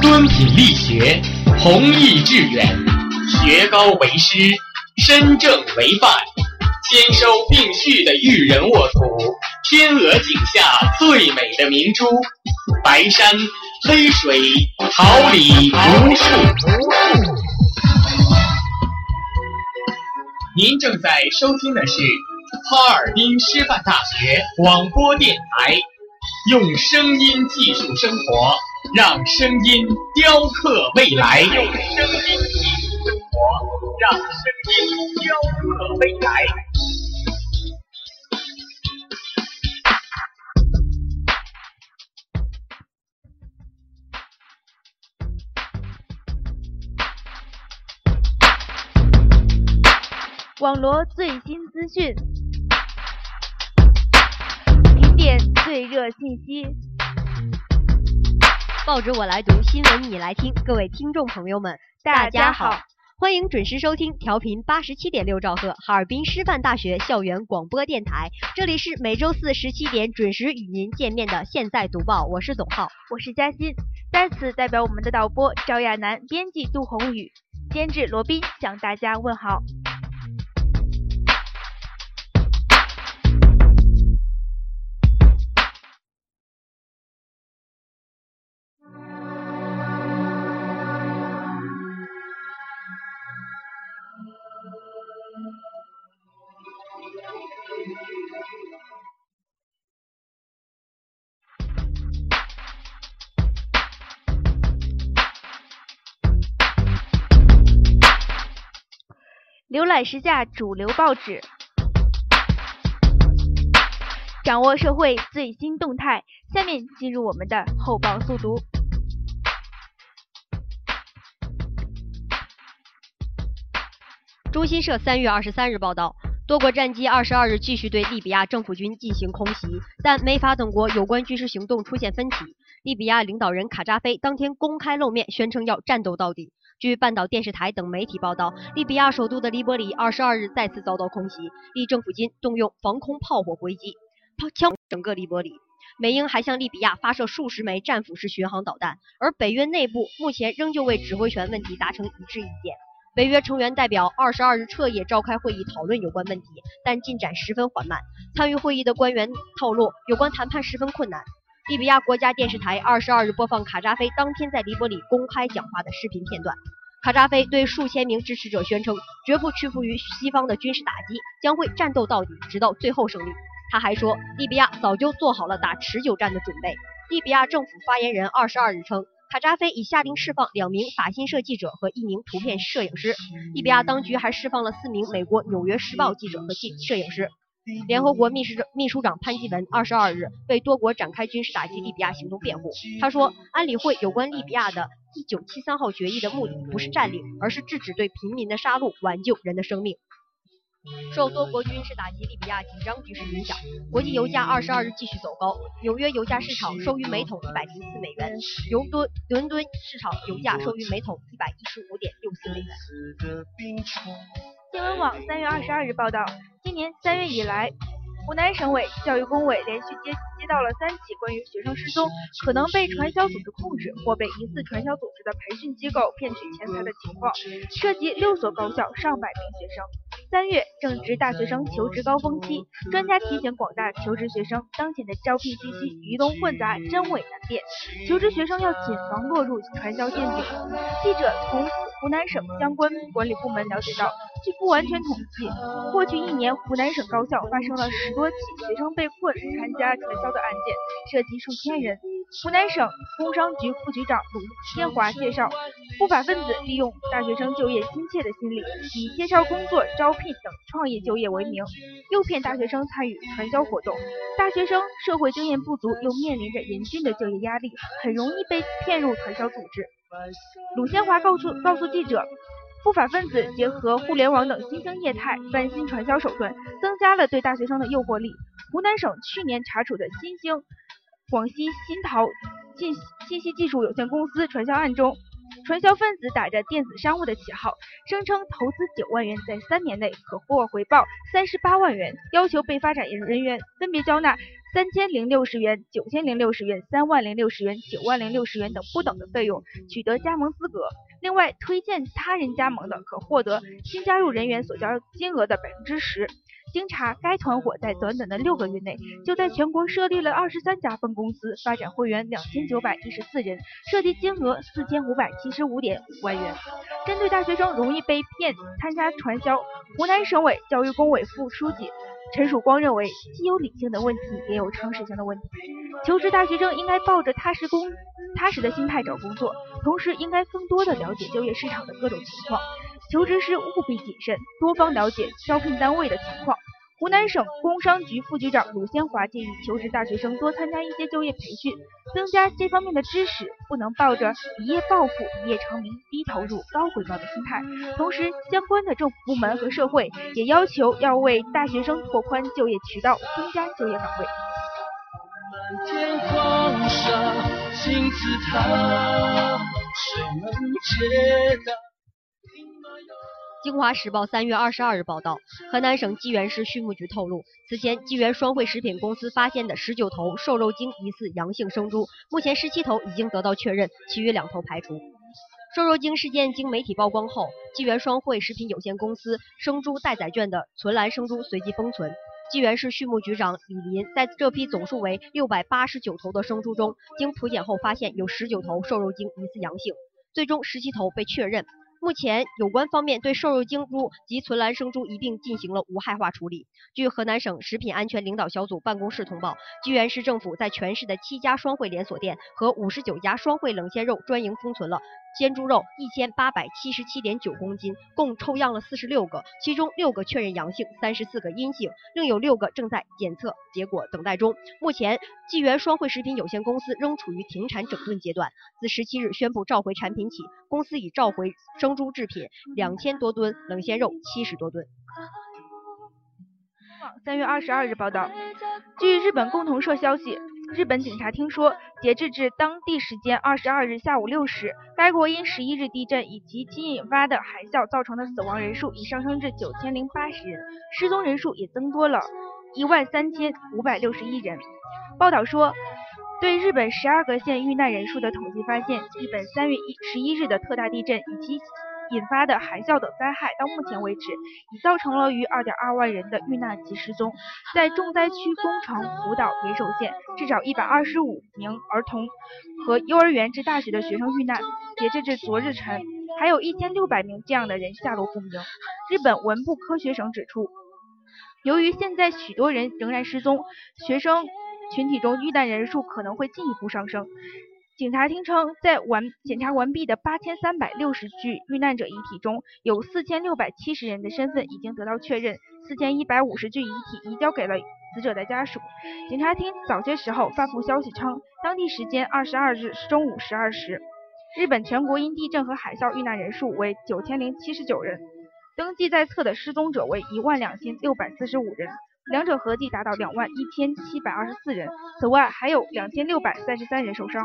敦品力学，弘毅致远，学高为师，身正为范，兼收并蓄的育人沃土，天鹅颈下最美的明珠，白山黑水，桃李无数。您正在收听的是哈尔滨师范大学广播电台，用声音技术生活，让声音雕刻未来。用声音技术生活，让声音雕刻未来。网罗最新资讯，评点最热信息。报纸我来读，新闻你来听。各位听众朋友们，大家好，欢迎准时收听调频八十七点六兆赫哈尔滨师范大学校园广播电台。这里是每周四十七点准时与您见面的现在读报，我是董浩，我是嘉欣，在此代表我们的导播赵亚楠、编辑杜宏宇、监制罗宾向大家问好。浏览时下主流报纸，掌握社会最新动态。下面进入我们的后报速读。中新社三月二十三日报道，多国战机二十二日继续对利比亚政府军进行空袭，但美法等国有关军事行动出现分歧。利比亚领导人卡扎菲当天公开露面，宣称要战斗到底。据半岛电视台等媒体报道，利比亚首都的黎波里二十二日再次遭到空袭，利政府军动用防空炮火回击，炮枪整个黎波里。美英还向利比亚发射数十枚战斧式巡航导弹，而北约内部目前仍旧为指挥权问题达成一致意见。北约成员代表二十二日彻夜召开会议讨论有关问题，但进展十分缓慢。参与会议的官员透露，有关谈判十分困难。利比亚国家电视台二十二日播放卡扎菲当天在黎波里公开讲话的视频片段。卡扎菲对数千名支持者宣称，绝不屈服于西方的军事打击，将会战斗到底，直到最后胜利。他还说，利比亚早就做好了打持久战的准备。利比亚政府发言人二十二日称，卡扎菲已下令释放两名法新社记者和一名图片摄影师。利比亚当局还释放了四名美国《纽约时报》记者和记摄影师。联合国秘书秘书长潘基文二十二日为多国展开军事打击利比亚行动辩护。他说，安理会有关利比亚的一九七三号决议的目的不是占领，而是制止对平民的杀戮，挽救人的生命。受多国军事打击利比亚紧张局势影响，国际油价二十二日继续走高。纽约油价市场收于每桶一百零四美元，伦敦伦敦市场油价收于每桶一百一十五点六四美元。新闻网三月二十二日报道，今年三月以来，湖南省委教育工委连续接接到了三起关于学生失踪、可能被传销组织控制或被疑似传销组织的培训机构骗取钱财的情况，涉及六所高校、上百名学生。三月正值大学生求职高峰期，专家提醒广大求职学生，当前的招聘信息鱼龙混杂、真伪难辨，求职学生要谨防落入传销陷阱。记者从湖南省相关管理部门了解到，据不完全统计，过去一年湖南省高校发生了十多起学生被困参加传销的案件，涉及数千人。湖南省工商局副局长鲁天华介绍，不法分子利用大学生就业心切的心理，以介绍工作、招聘等创业就业为名，诱骗大学生参与传销活动。大学生社会经验不足，又面临着严峻的就业压力，很容易被骗入传销组织。鲁先华告诉告诉记者，不法分子结合互联网等新兴业态，翻新传销手段，增加了对大学生的诱惑力。湖南省去年查处的新兴。广西新桃信信息技术有限公司传销案中，传销分子打着电子商务的旗号，声称投资九万元在三年内可获回报三十八万元，要求被发展人员分别交纳三千零六十元、九千零六十元、三万零六十元、九万零六十元等不等的费用，取得加盟资格。另外，推荐他人加盟的，可获得新加入人员所交金额的百分之十。经查，该团伙在短短的六个月内，就在全国设立了二十三家分公司，发展会员两千九百一十四人，涉及金额四千五百七十五点五万元。针对大学生容易被骗参加传销，湖南省委教育工委副书记陈曙光认为，既有理性的问题，也有常识性的问题。求职大学生应该抱着踏实工踏实的心态找工作，同时应该更多的了解就业市场的各种情况。求职时务必谨慎，多方了解招聘单位的情况。湖南省工商局副局长鲁先华建议求职大学生多参加一些就业培训，增加这方面的知识，不能抱着一夜暴富、一夜成名、低投入高回报的心态。同时，相关的政府部门和社会也要求要为大学生拓宽就业渠道，增加就业岗位。天荒沙，金字塔，谁能解答？京华时报三月二十二日报道，河南省济源市畜牧局透露，此前济源双汇食品公司发现的十九头瘦肉精疑似阳性生猪，目前十七头已经得到确认，其余两头排除。瘦肉精事件经媒体曝光后，济源双汇食品有限公司生猪待宰圈的存栏生猪随即封存。济源市畜牧局长李林在这批总数为六百八十九头的生猪中，经普检后发现有十九头瘦肉精疑似阳性，最终十七头被确认。目前，有关方面对瘦肉精猪及存栏生猪一并进行了无害化处理。据河南省食品安全领导小组办公室通报，济源市政府在全市的七家双汇连锁店和五十九家双汇冷鲜肉专营封存了。鲜猪肉一千八百七十七点九公斤，共抽样了四十六个，其中六个确认阳性，三十四个阴性，另有六个正在检测结果等待中。目前，济源双汇食品有限公司仍处于停产整顿阶段。自十七日宣布召回产品起，公司已召回生猪制品两千多吨，冷鲜肉七十多吨。三月二十二日报道，据日本共同社消息。日本警察厅说，截至至当地时间二十二日下午六时，该国因十一日地震以及其引发的海啸造成的死亡人数已上升至九千零八十人，失踪人数也增多了一万三千五百六十一人。报道说，对日本十二个县遇难人数的统计发现，日本三月一十一日的特大地震以及引发的海啸等灾害，到目前为止已造成了逾2.2万人的遇难及失踪。在重灾区宫城、福岛、岩手县，至少125名儿童和幼儿园至大学的学生遇难。截至至昨日晨，还有一千六百名这样的人下落不明。日本文部科学省指出，由于现在许多人仍然失踪，学生群体中遇难人数可能会进一步上升。警察厅称，在完检查完毕的八千三百六十具遇难者遗体中，有四千六百七十人的身份已经得到确认，四千一百五十具遗体移交给了死者的家属。警察厅早些时候发布消息称，当地时间二十二日中午十二时，日本全国因地震和海啸遇难人数为九千零七十九人，登记在册的失踪者为一万两千六百四十五人，两者合计达到两万一千七百二十四人。此外，还有两千六百三十三人受伤。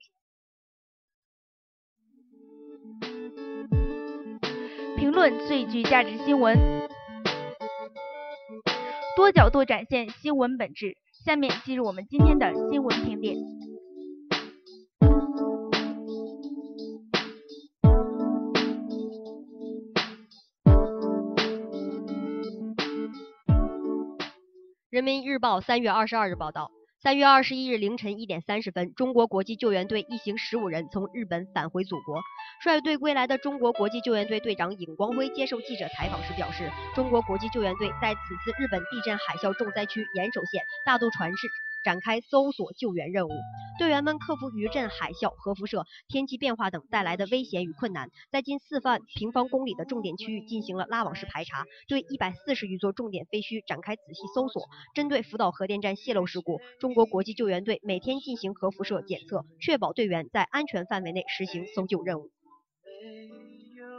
论最具价值新闻，多角度展现新闻本质。下面进入我们今天的新闻评点。人民日报三月二十二日报道。三月二十一日凌晨一点三十分，中国国际救援队一行十五人从日本返回祖国。率队归来的中国国际救援队队长尹光辉接受记者采访时表示，中国国际救援队在此次日本地震海啸重灾区岩手县大渡船市展开搜索救援任务。队员们克服余震、海啸、核辐射、天气变化等带来的危险与困难，在近四万平方公里的重点区域进行了拉网式排查，对一百四十余座重点废墟展开仔细搜索。针对福岛核电站泄漏事故，中国国际救援队每天进行核辐射检测，确保队员在安全范围内实行搜救任务。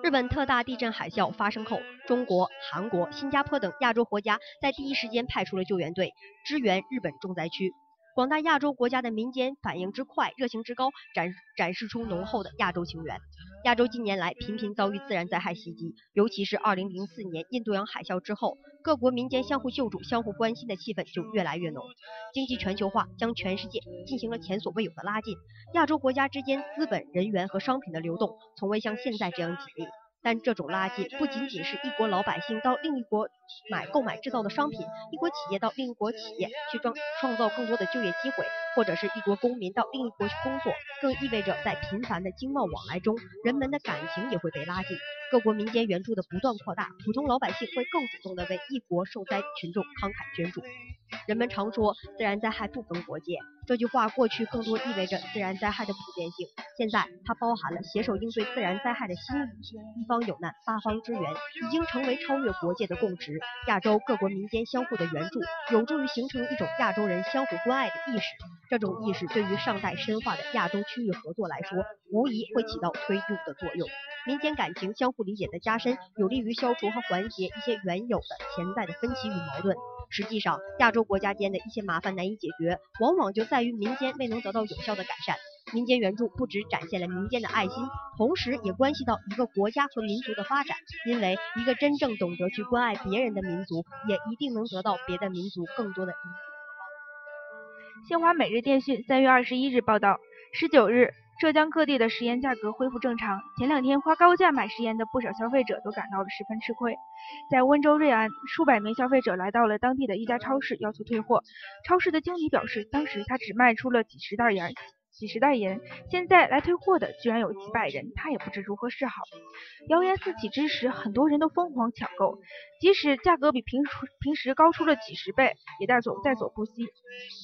日本特大地震海啸发生后，中国、韩国、新加坡等亚洲国家在第一时间派出了救援队支援日本重灾区。广大亚洲国家的民间反应之快、热情之高，展展示出浓厚的亚洲情缘。亚洲近年来频频遭遇自然灾害袭击，尤其是2004年印度洋海啸之后，各国民间相互救助、相互关心的气氛就越来越浓。经济全球化将全世界进行了前所未有的拉近，亚洲国家之间资本、人员和商品的流动从未像现在这样紧密。但这种垃圾不仅仅是一国老百姓到另一国买购买制造的商品，一国企业到另一国企业去创创造更多的就业机会，或者是一国公民到另一国去工作，更意味着在频繁的经贸往来中，人们的感情也会被拉近。各国民间援助的不断扩大，普通老百姓会更主动地为一国受灾群众慷慨捐助。人们常说自然灾害不分国界，这句话过去更多意味着自然灾害的普遍性，现在它包含了携手应对自然灾害的心语。一方有难，八方支援，已经成为超越国界的共识。亚洲各国民间相互的援助，有助于形成一种亚洲人相互关爱的意识。这种意识对于尚待深化的亚洲区域合作来说，无疑会起到推动的作用。民间感情相互理解的加深，有利于消除和缓解一些原有的潜在的分歧与矛盾。实际上，亚洲国家间的一些麻烦难以解决，往往就在于民间未能得到有效的改善。民间援助不只展现了民间的爱心，同时也关系到一个国家和民族的发展。因为一个真正懂得去关爱别人的民族，也一定能得到别的民族更多的。新华每日电讯三月二十一日报道，十九日。浙江各地的食盐价格恢复正常。前两天花高价买食盐的不少消费者都感到了十分吃亏。在温州瑞安，数百名消费者来到了当地的一家超市，要求退货。超市的经理表示，当时他只卖出了几十袋盐，几十袋盐，现在来退货的居然有几百人，他也不知如何是好。谣言四起之时，很多人都疯狂抢购，即使价格比平时平时高出了几十倍，也在所在所不惜。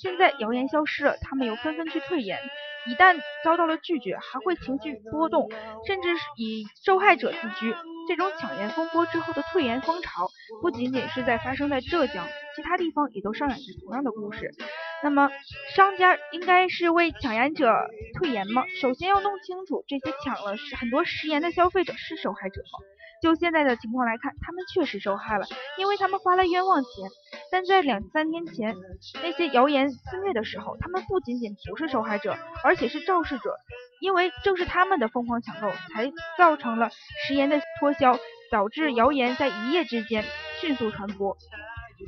现在谣言消失了，他们又纷纷去退盐。一旦遭到了拒绝，还会情绪波动，甚至是以受害者自居。这种抢盐风波之后的退盐风潮，不仅仅是在发生在浙江，其他地方也都上演着同样的故事。那么，商家应该是为抢盐者退盐吗？首先要弄清楚，这些抢了很多食盐的消费者是受害者吗？就现在的情况来看，他们确实受害了，因为他们花了冤枉钱。但在两三天前那些谣言肆虐的时候，他们不仅仅不是受害者，而且是肇事者，因为正是他们的疯狂抢购，才造成了食盐的脱销，导致谣言在一夜之间迅速传播，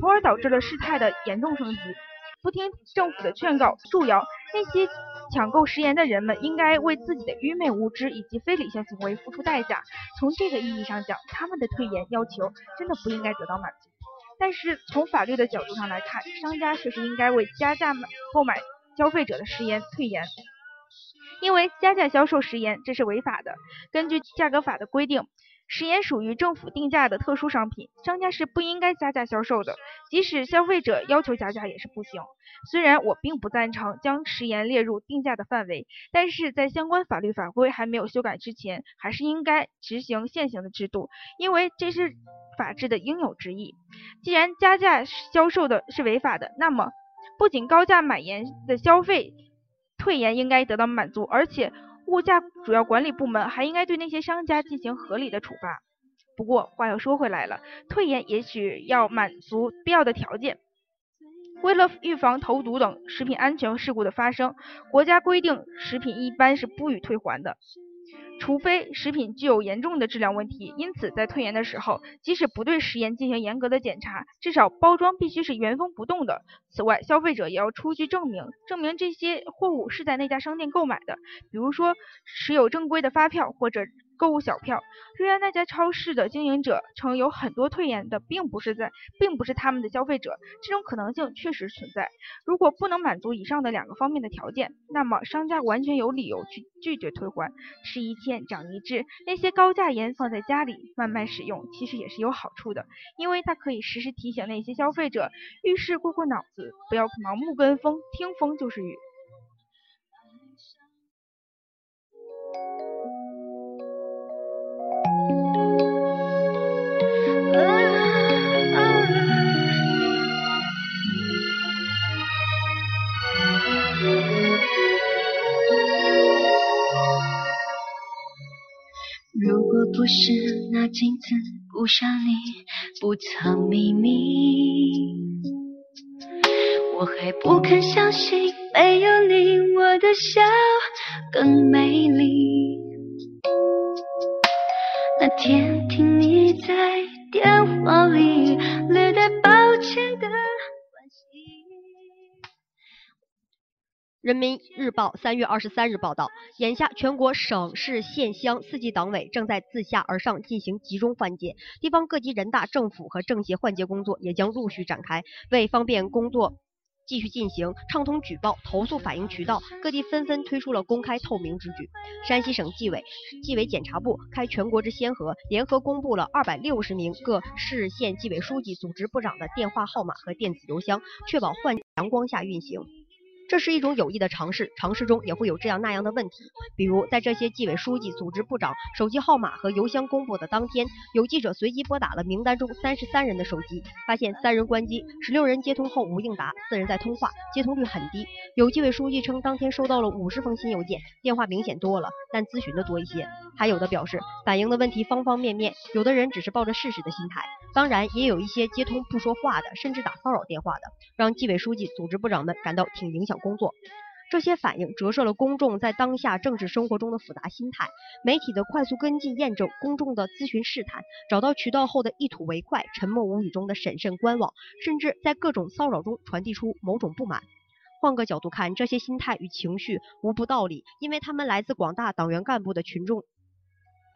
从而导致了事态的严重升级。不听政府的劝告，助谣那些。抢购食盐的人们应该为自己的愚昧无知以及非理性行为付出代价。从这个意义上讲，他们的退盐要求真的不应该得到满足。但是从法律的角度上来看，商家确实应该为加价买购买消费者的食盐退盐，因为加价销售食盐这是违法的。根据价格法的规定。食盐属于政府定价的特殊商品，商家是不应该加价销售的，即使消费者要求加价也是不行。虽然我并不赞成将食盐列入定价的范围，但是在相关法律法规还没有修改之前，还是应该执行现行的制度，因为这是法治的应有之义。既然加价销售的是违法的，那么不仅高价买盐的消费退盐应该得到满足，而且。物价主要管理部门还应该对那些商家进行合理的处罚。不过话又说回来了，退盐也许要满足必要的条件。为了预防投毒等食品安全事故的发生，国家规定食品一般是不予退还的。除非食品具有严重的质量问题，因此在退盐的时候，即使不对食盐进行严格的检查，至少包装必须是原封不动的。此外，消费者也要出具证明，证明这些货物是在那家商店购买的，比如说持有正规的发票或者购物小票。瑞安那家超市的经营者称，有很多退延的并不是在，并不是他们的消费者。这种可能性确实存在。如果不能满足以上的两个方面的条件，那么商家完全有理由去拒绝退还。吃一堑长一智，那些高价盐放在家里慢慢使用，其实也是有好处的，因为它可以时时提醒那些消费者遇事过过脑子，不要盲目跟风，听风就是雨。是那镜子不像你，不藏秘密，我还不肯相信没有你，我的笑更美丽。那天人民日报三月二十三日报道，眼下全国省市县乡四级党委正在自下而上进行集中换届，地方各级人大、政府和政协换届工作也将陆续展开。为方便工作继续进行，畅通举报、投诉反映渠道，各地纷纷推出了公开透明之举。山西省纪委、纪委检察部开全国之先河，联合公布了二百六十名各市县纪委书记、组织部长的电话号码和电子邮箱，确保换阳光下运行。这是一种有益的尝试，尝试中也会有这样那样的问题，比如在这些纪委书记、组织部长手机号码和邮箱公布的当天，有记者随机拨打了名单中三十三人的手机，发现三人关机，十六人接通后无应答，四人在通话，接通率很低。有纪委书记称，当天收到了五十封新邮件，电话明显多了，但咨询的多一些。还有的表示，反映的问题方方面面，有的人只是抱着试试的心态，当然也有一些接通不说话的，甚至打骚扰电话的，让纪委书记、组织部长们感到挺影响工作。这些反应折射了公众在当下政治生活中的复杂心态。媒体的快速跟进验证，公众的咨询试探，找到渠道后的一吐为快，沉默无语中的审慎观望，甚至在各种骚扰中传递出某种不满。换个角度看，这些心态与情绪无不道理，因为他们来自广大党员干部的群众。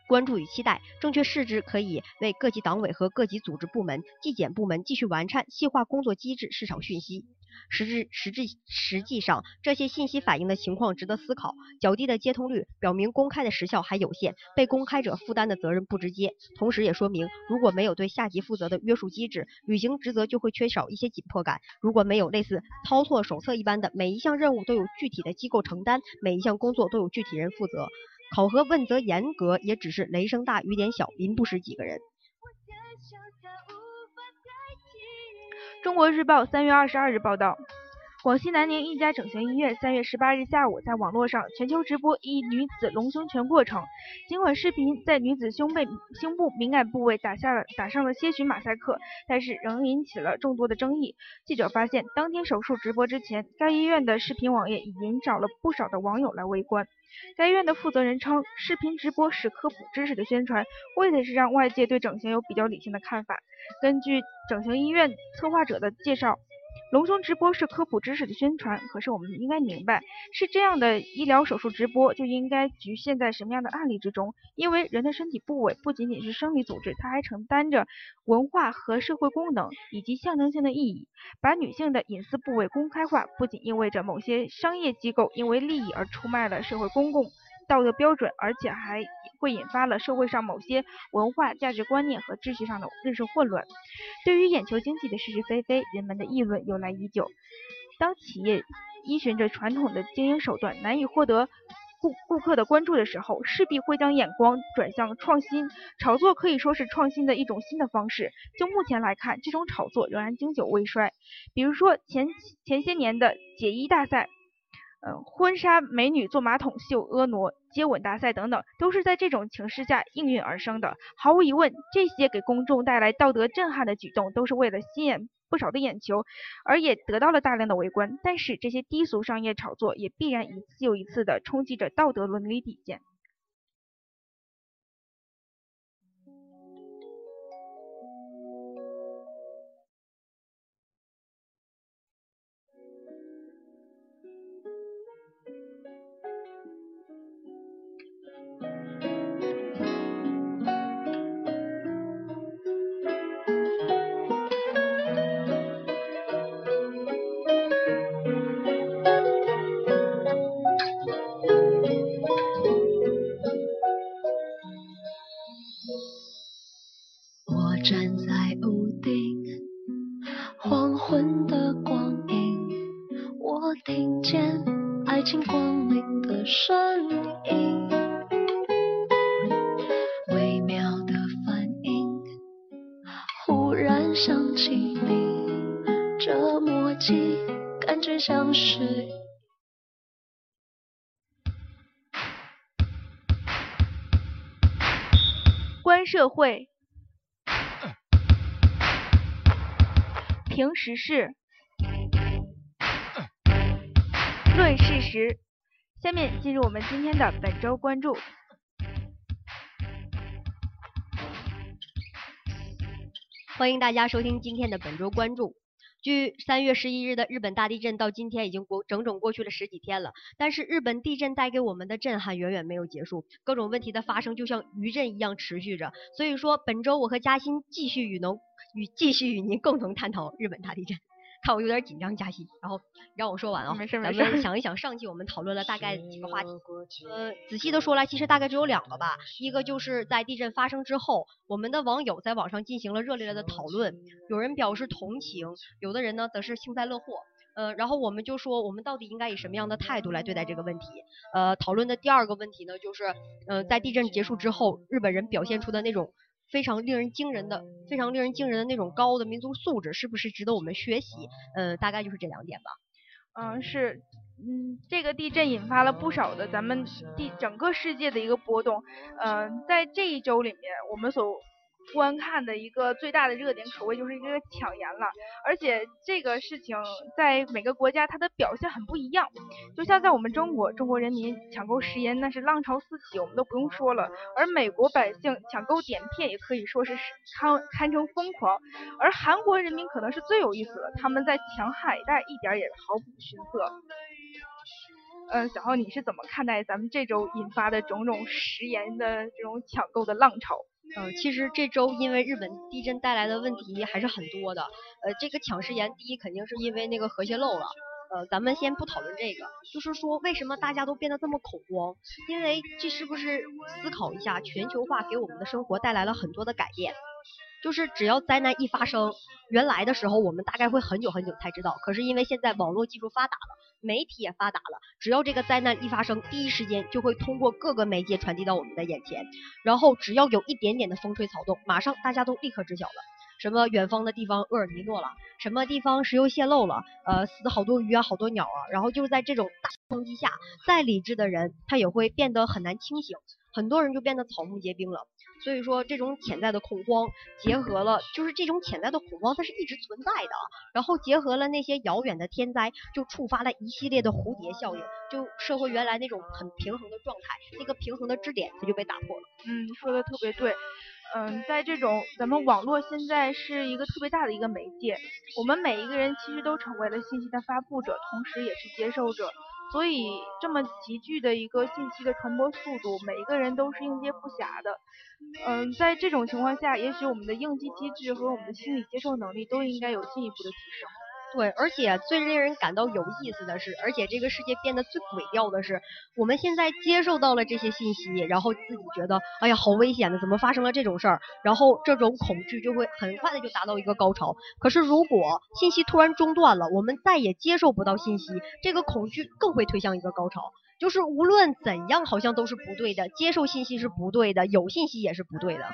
关注与期待，正确试之可以为各级党委和各级组织部门、纪检部门继续完善、细化工作机制、市场讯息。实质实质实际上，这些信息反映的情况值得思考。较低的接通率表明公开的时效还有限，被公开者负担的责任不直接，同时也说明如果没有对下级负责的约束机制，履行职责就会缺少一些紧迫感。如果没有类似操作手册一般的每一项任务都有具体的机构承担，每一项工作都有具体人负责，考核问责严格，也只是雷声大雨点小，民不识几个人。中国日报三月二十二日报道，广西南宁一家整形医院三月十八日下午在网络上全球直播一女子隆胸全过程。尽管视频在女子胸背、胸部敏感部位打下了打上了些许马赛克，但是仍引起了众多的争议。记者发现，当天手术直播之前，该医院的视频网页已引找了不少的网友来围观。该院的负责人称，视频直播是科普知识的宣传，为的是让外界对整形有比较理性的看法。根据整形医院策划者的介绍，隆胸直播是科普知识的宣传。可是我们应该明白，是这样的医疗手术直播就应该局限在什么样的案例之中？因为人的身体部位不仅仅是生理组织，它还承担着文化和社会功能以及象征性的意义。把女性的隐私部位公开化，不仅意味着某些商业机构因为利益而出卖了社会公共道德标准，而且还会引发了社会上某些文化价值观念和秩序上的认识混乱。对于眼球经济的是是非非，人们的议论由来已久。当企业依循着传统的经营手段，难以获得顾顾客的关注的时候，势必会将眼光转向创新。炒作可以说是创新的一种新的方式。就目前来看，这种炒作仍然经久未衰。比如说前前些年的解衣大赛。嗯，婚纱美女坐马桶秀、婀娜接吻大赛等等，都是在这种情势下应运而生的。毫无疑问，这些给公众带来道德震撼的举动，都是为了吸引不少的眼球，而也得到了大量的围观。但是，这些低俗商业炒作也必然一次又一次地冲击着道德伦理底线。社会，评时事，论事实。下面进入我们今天的本周关注。欢迎大家收听今天的本周关注。距三月十一日的日本大地震到今天已经过整整过去了十几天了，但是日本地震带给我们的震撼远远没有结束，各种问题的发生就像余震一样持续着。所以说，本周我和嘉欣继续与能与继续与您共同探讨日本大地震。看我有点紧张，嘉欣，然后让我说完啊。没事没事。咱们想一想，上期我们讨论了大概几个话题，呃，仔细的说来，其实大概只有两个吧。一个就是在地震发生之后，我们的网友在网上进行了热烈的讨论，有人表示同情，有的人呢则是幸灾乐祸。呃，然后我们就说，我们到底应该以什么样的态度来对待这个问题？呃，讨论的第二个问题呢，就是，呃，在地震结束之后，日本人表现出的那种。非常令人惊人的，非常令人惊人的那种高的民族素质，是不是值得我们学习？呃，大概就是这两点吧。嗯，是，嗯，这个地震引发了不少的咱们地整个世界的一个波动。嗯，在这一周里面，我们所观看的一个最大的热点，可谓就是一个抢盐了。而且这个事情在每个国家它的表现很不一样。就像在我们中国，中国人民抢购食盐那是浪潮四起，我们都不用说了。而美国百姓抢购碘片也可以说是堪堪称疯狂。而韩国人民可能是最有意思的，他们在抢海带一点也毫不逊色。嗯，小浩，你是怎么看待咱们这周引发的种种食盐的这种抢购的浪潮？呃，其实这周因为日本地震带来的问题还是很多的。呃，这个抢食盐，第一肯定是因为那个核泄漏了。呃，咱们先不讨论这个，就是说为什么大家都变得这么恐慌？因为这是不是思考一下，全球化给我们的生活带来了很多的改变？就是只要灾难一发生，原来的时候我们大概会很久很久才知道，可是因为现在网络技术发达了。媒体也发达了，只要这个灾难一发生，第一时间就会通过各个媒介传递到我们的眼前。然后只要有一点点的风吹草动，马上大家都立刻知晓了。什么远方的地方厄尔尼诺了，什么地方石油泄漏了，呃，死好多鱼啊，好多鸟啊。然后就是在这种大冲击下，再理智的人他也会变得很难清醒，很多人就变得草木皆兵了。所以说，这种潜在的恐慌，结合了就是这种潜在的恐慌，它是一直存在的。然后结合了那些遥远的天灾，就触发了一系列的蝴蝶效应，就社会原来那种很平衡的状态，那个平衡的支点，它就被打破了。嗯，说的特别对。嗯，在这种咱们网络现在是一个特别大的一个媒介，我们每一个人其实都成为了信息的发布者，同时也是接受者。所以这么急剧的一个信息的传播速度，每一个人都是应接不暇的。嗯，在这种情况下，也许我们的应激机制和我们的心理接受能力都应该有进一步的提升。对，而且最令人感到有意思的是，而且这个世界变得最诡调的是，我们现在接受到了这些信息，然后自己觉得，哎呀，好危险的，怎么发生了这种事儿？然后这种恐惧就会很快的就达到一个高潮。可是如果信息突然中断了，我们再也接受不到信息，这个恐惧更会推向一个高潮。就是无论怎样，好像都是不对的，接受信息是不对的，有信息也是不对的。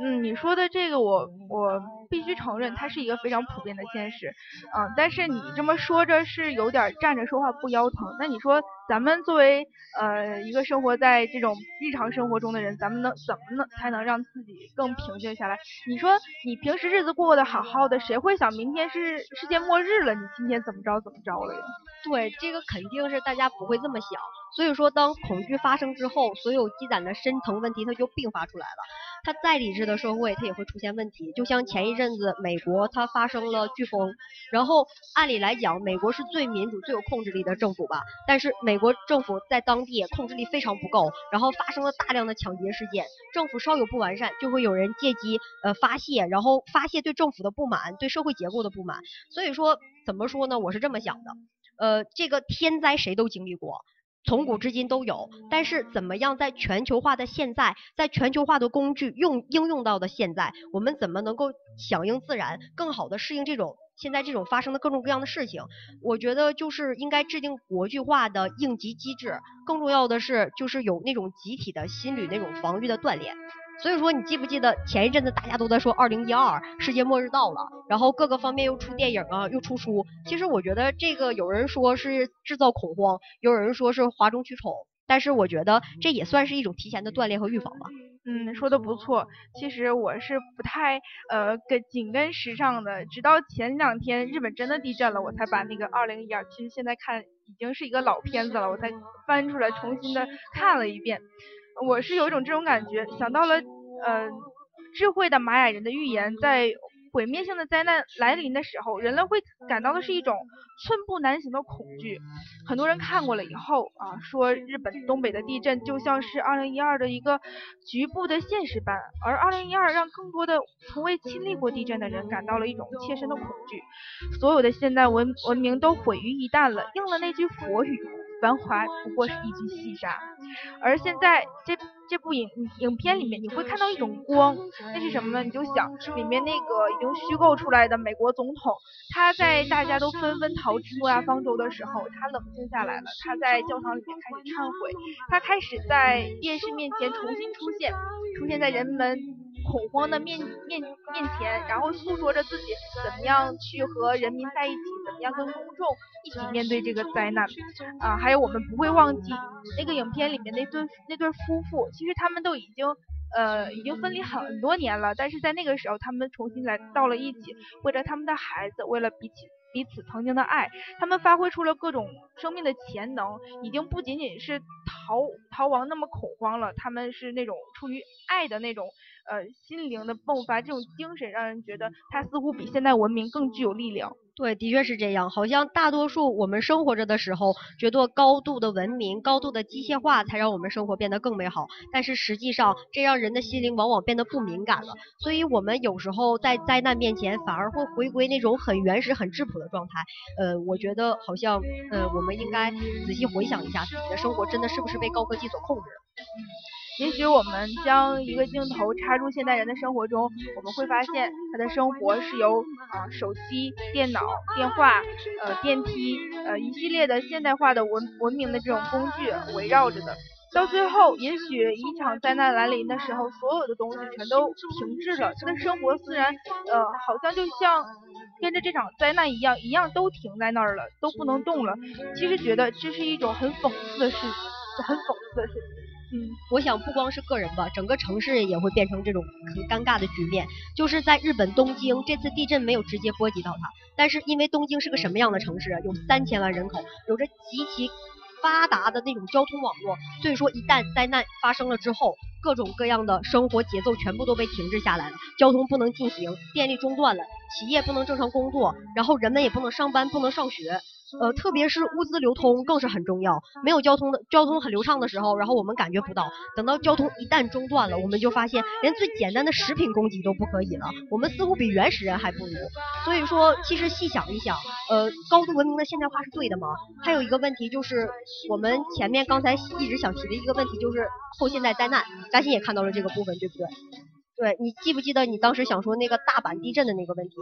嗯，你说的这个我我必须承认，它是一个非常普遍的现实，嗯，但是你这么说着是有点站着说话不腰疼。那你说咱们作为呃一个生活在这种日常生活中的人，咱们能怎么能才能让自己更平静下来？你说你平时日子过得好好的，谁会想明天是世界末日了，你今天怎么着怎么着了呀？对，这个肯定是大家不会这么想。所以说，当恐惧发生之后，所有积攒的深层问题它就并发出来了。它再理智的社会，它也会出现问题。就像前一阵子美国它发生了飓风，然后按理来讲，美国是最民主、最有控制力的政府吧？但是美美国政府在当地控制力非常不够，然后发生了大量的抢劫事件。政府稍有不完善，就会有人借机呃发泄，然后发泄对政府的不满、对社会结构的不满。所以说，怎么说呢？我是这么想的，呃，这个天灾谁都经历过。从古至今都有，但是怎么样在全球化的现在，在全球化的工具用应用到的现在，我们怎么能够响应自然，更好的适应这种现在这种发生的各种各样的事情？我觉得就是应该制定国际化的应急机制，更重要的是就是有那种集体的心理那种防御的锻炼。所以说，你记不记得前一阵子大家都在说二零一二世界末日到了，然后各个方面又出电影啊，又出书。其实我觉得这个有人说是制造恐慌，有人说是哗众取宠，但是我觉得这也算是一种提前的锻炼和预防吧。嗯，说的不错。其实我是不太呃跟紧跟时尚的，直到前两天日本真的地震了，我才把那个二零一二，其实现在看已经是一个老片子了，我才翻出来重新的看了一遍。我是有一种这种感觉，想到了，呃，智慧的玛雅人的预言，在毁灭性的灾难来临的时候，人类会感到的是一种寸步难行的恐惧。很多人看过了以后啊，说日本东北的地震就像是二零一二的一个局部的现实般，而二零一二让更多的从未亲历过地震的人感到了一种切身的恐惧。所有的现代文文明都毁于一旦了，应了那句佛语。繁华不过是一具细沙，而现在这这部影影片里面，你会看到一种光，那是什么呢？你就想里面那个已经虚构出来的美国总统，他在大家都纷纷逃至诺亚方舟的时候，他冷静下来了，他在教堂里面开始忏悔，他开始在电视面前重新出现，出现在人们。恐慌的面面面前，然后诉说着自己怎么样去和人民在一起，怎么样跟公众一起面对这个灾难啊！还有我们不会忘记那个影片里面那对那对夫妇，其实他们都已经呃已经分离很多年了，但是在那个时候他们重新来到了一起，为了他们的孩子，为了彼此彼此曾经的爱，他们发挥出了各种生命的潜能，已经不仅仅是逃逃亡那么恐慌了，他们是那种出于爱的那种。呃，心灵的迸发，这种精神让人觉得它似乎比现代文明更具有力量。对，的确是这样。好像大多数我们生活着的时候，觉得高度的文明、高度的机械化才让我们生活变得更美好。但是实际上，这让人的心灵往往变得不敏感了。所以，我们有时候在灾难面前，反而会回归那种很原始、很质朴的状态。呃，我觉得好像，呃，我们应该仔细回想一下自己的生活，真的是不是被高科技所控制？也许我们将一个镜头插入现代人的生活中，我们会发现他的生活是由啊手机、电脑、电话、呃电梯、呃一系列的现代化的文文明的这种工具围绕着的。到最后，也许一场灾难来临的时候，所有的东西全都停滞了，他的生活自然呃好像就像跟着这场灾难一样，一样都停在那儿了，都不能动了。其实觉得这是一种很讽刺的事，很讽刺的事情。嗯，我想不光是个人吧，整个城市也会变成这种很尴尬的局面。就是在日本东京，这次地震没有直接波及到它，但是因为东京是个什么样的城市啊？有三千万人口，有着极其发达的那种交通网络，所以说一旦灾难发生了之后，各种各样的生活节奏全部都被停滞下来了，交通不能进行，电力中断了，企业不能正常工作，然后人们也不能上班，不能上学。呃，特别是物资流通更是很重要。没有交通的交通很流畅的时候，然后我们感觉不到。等到交通一旦中断了，我们就发现连最简单的食品供给都不可以了。我们似乎比原始人还不如。所以说，其实细想一想，呃，高度文明的现代化是对的吗？还有一个问题就是，我们前面刚才一直想提的一个问题就是后现代灾难。嘉欣也看到了这个部分，对不对？对你记不记得你当时想说那个大阪地震的那个问题？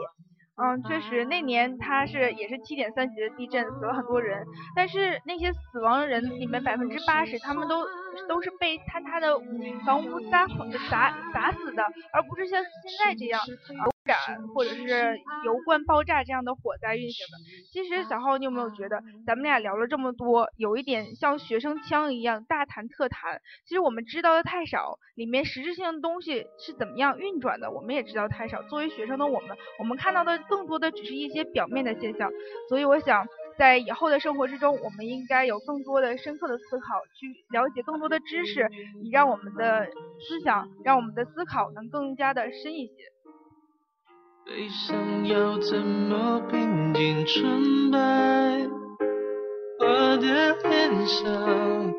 嗯，确实，那年它是也是七点三级的地震，死了很多人，但是那些死亡人里面百分之八十，他们都都是被坍塌的房屋砸砸砸死的，而不是像现在这样。燃或者是油罐爆炸这样的火灾运行的。其实小浩，你有没有觉得咱们俩聊了这么多，有一点像学生腔一样大谈特谈？其实我们知道的太少，里面实质性的东西是怎么样运转的，我们也知道太少。作为学生的我们，我们看到的更多的只是一些表面的现象。所以我想，在以后的生活之中，我们应该有更多的深刻的思考，去了解更多的知识，以让我们的思想，让我们的思考能更加的深一些。悲伤要怎么平静纯白？我的脸上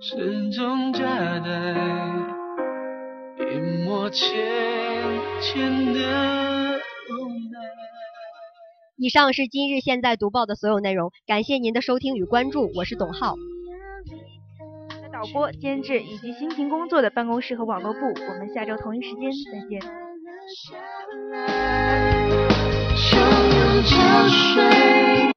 始终夹带一抹浅浅的。以上是今日现在读报的所有内容，感谢您的收听与关注，我是董浩。导播、监制以及辛勤工作的办公室和网络部，我们下周同一时间再见。下来汹涌潮水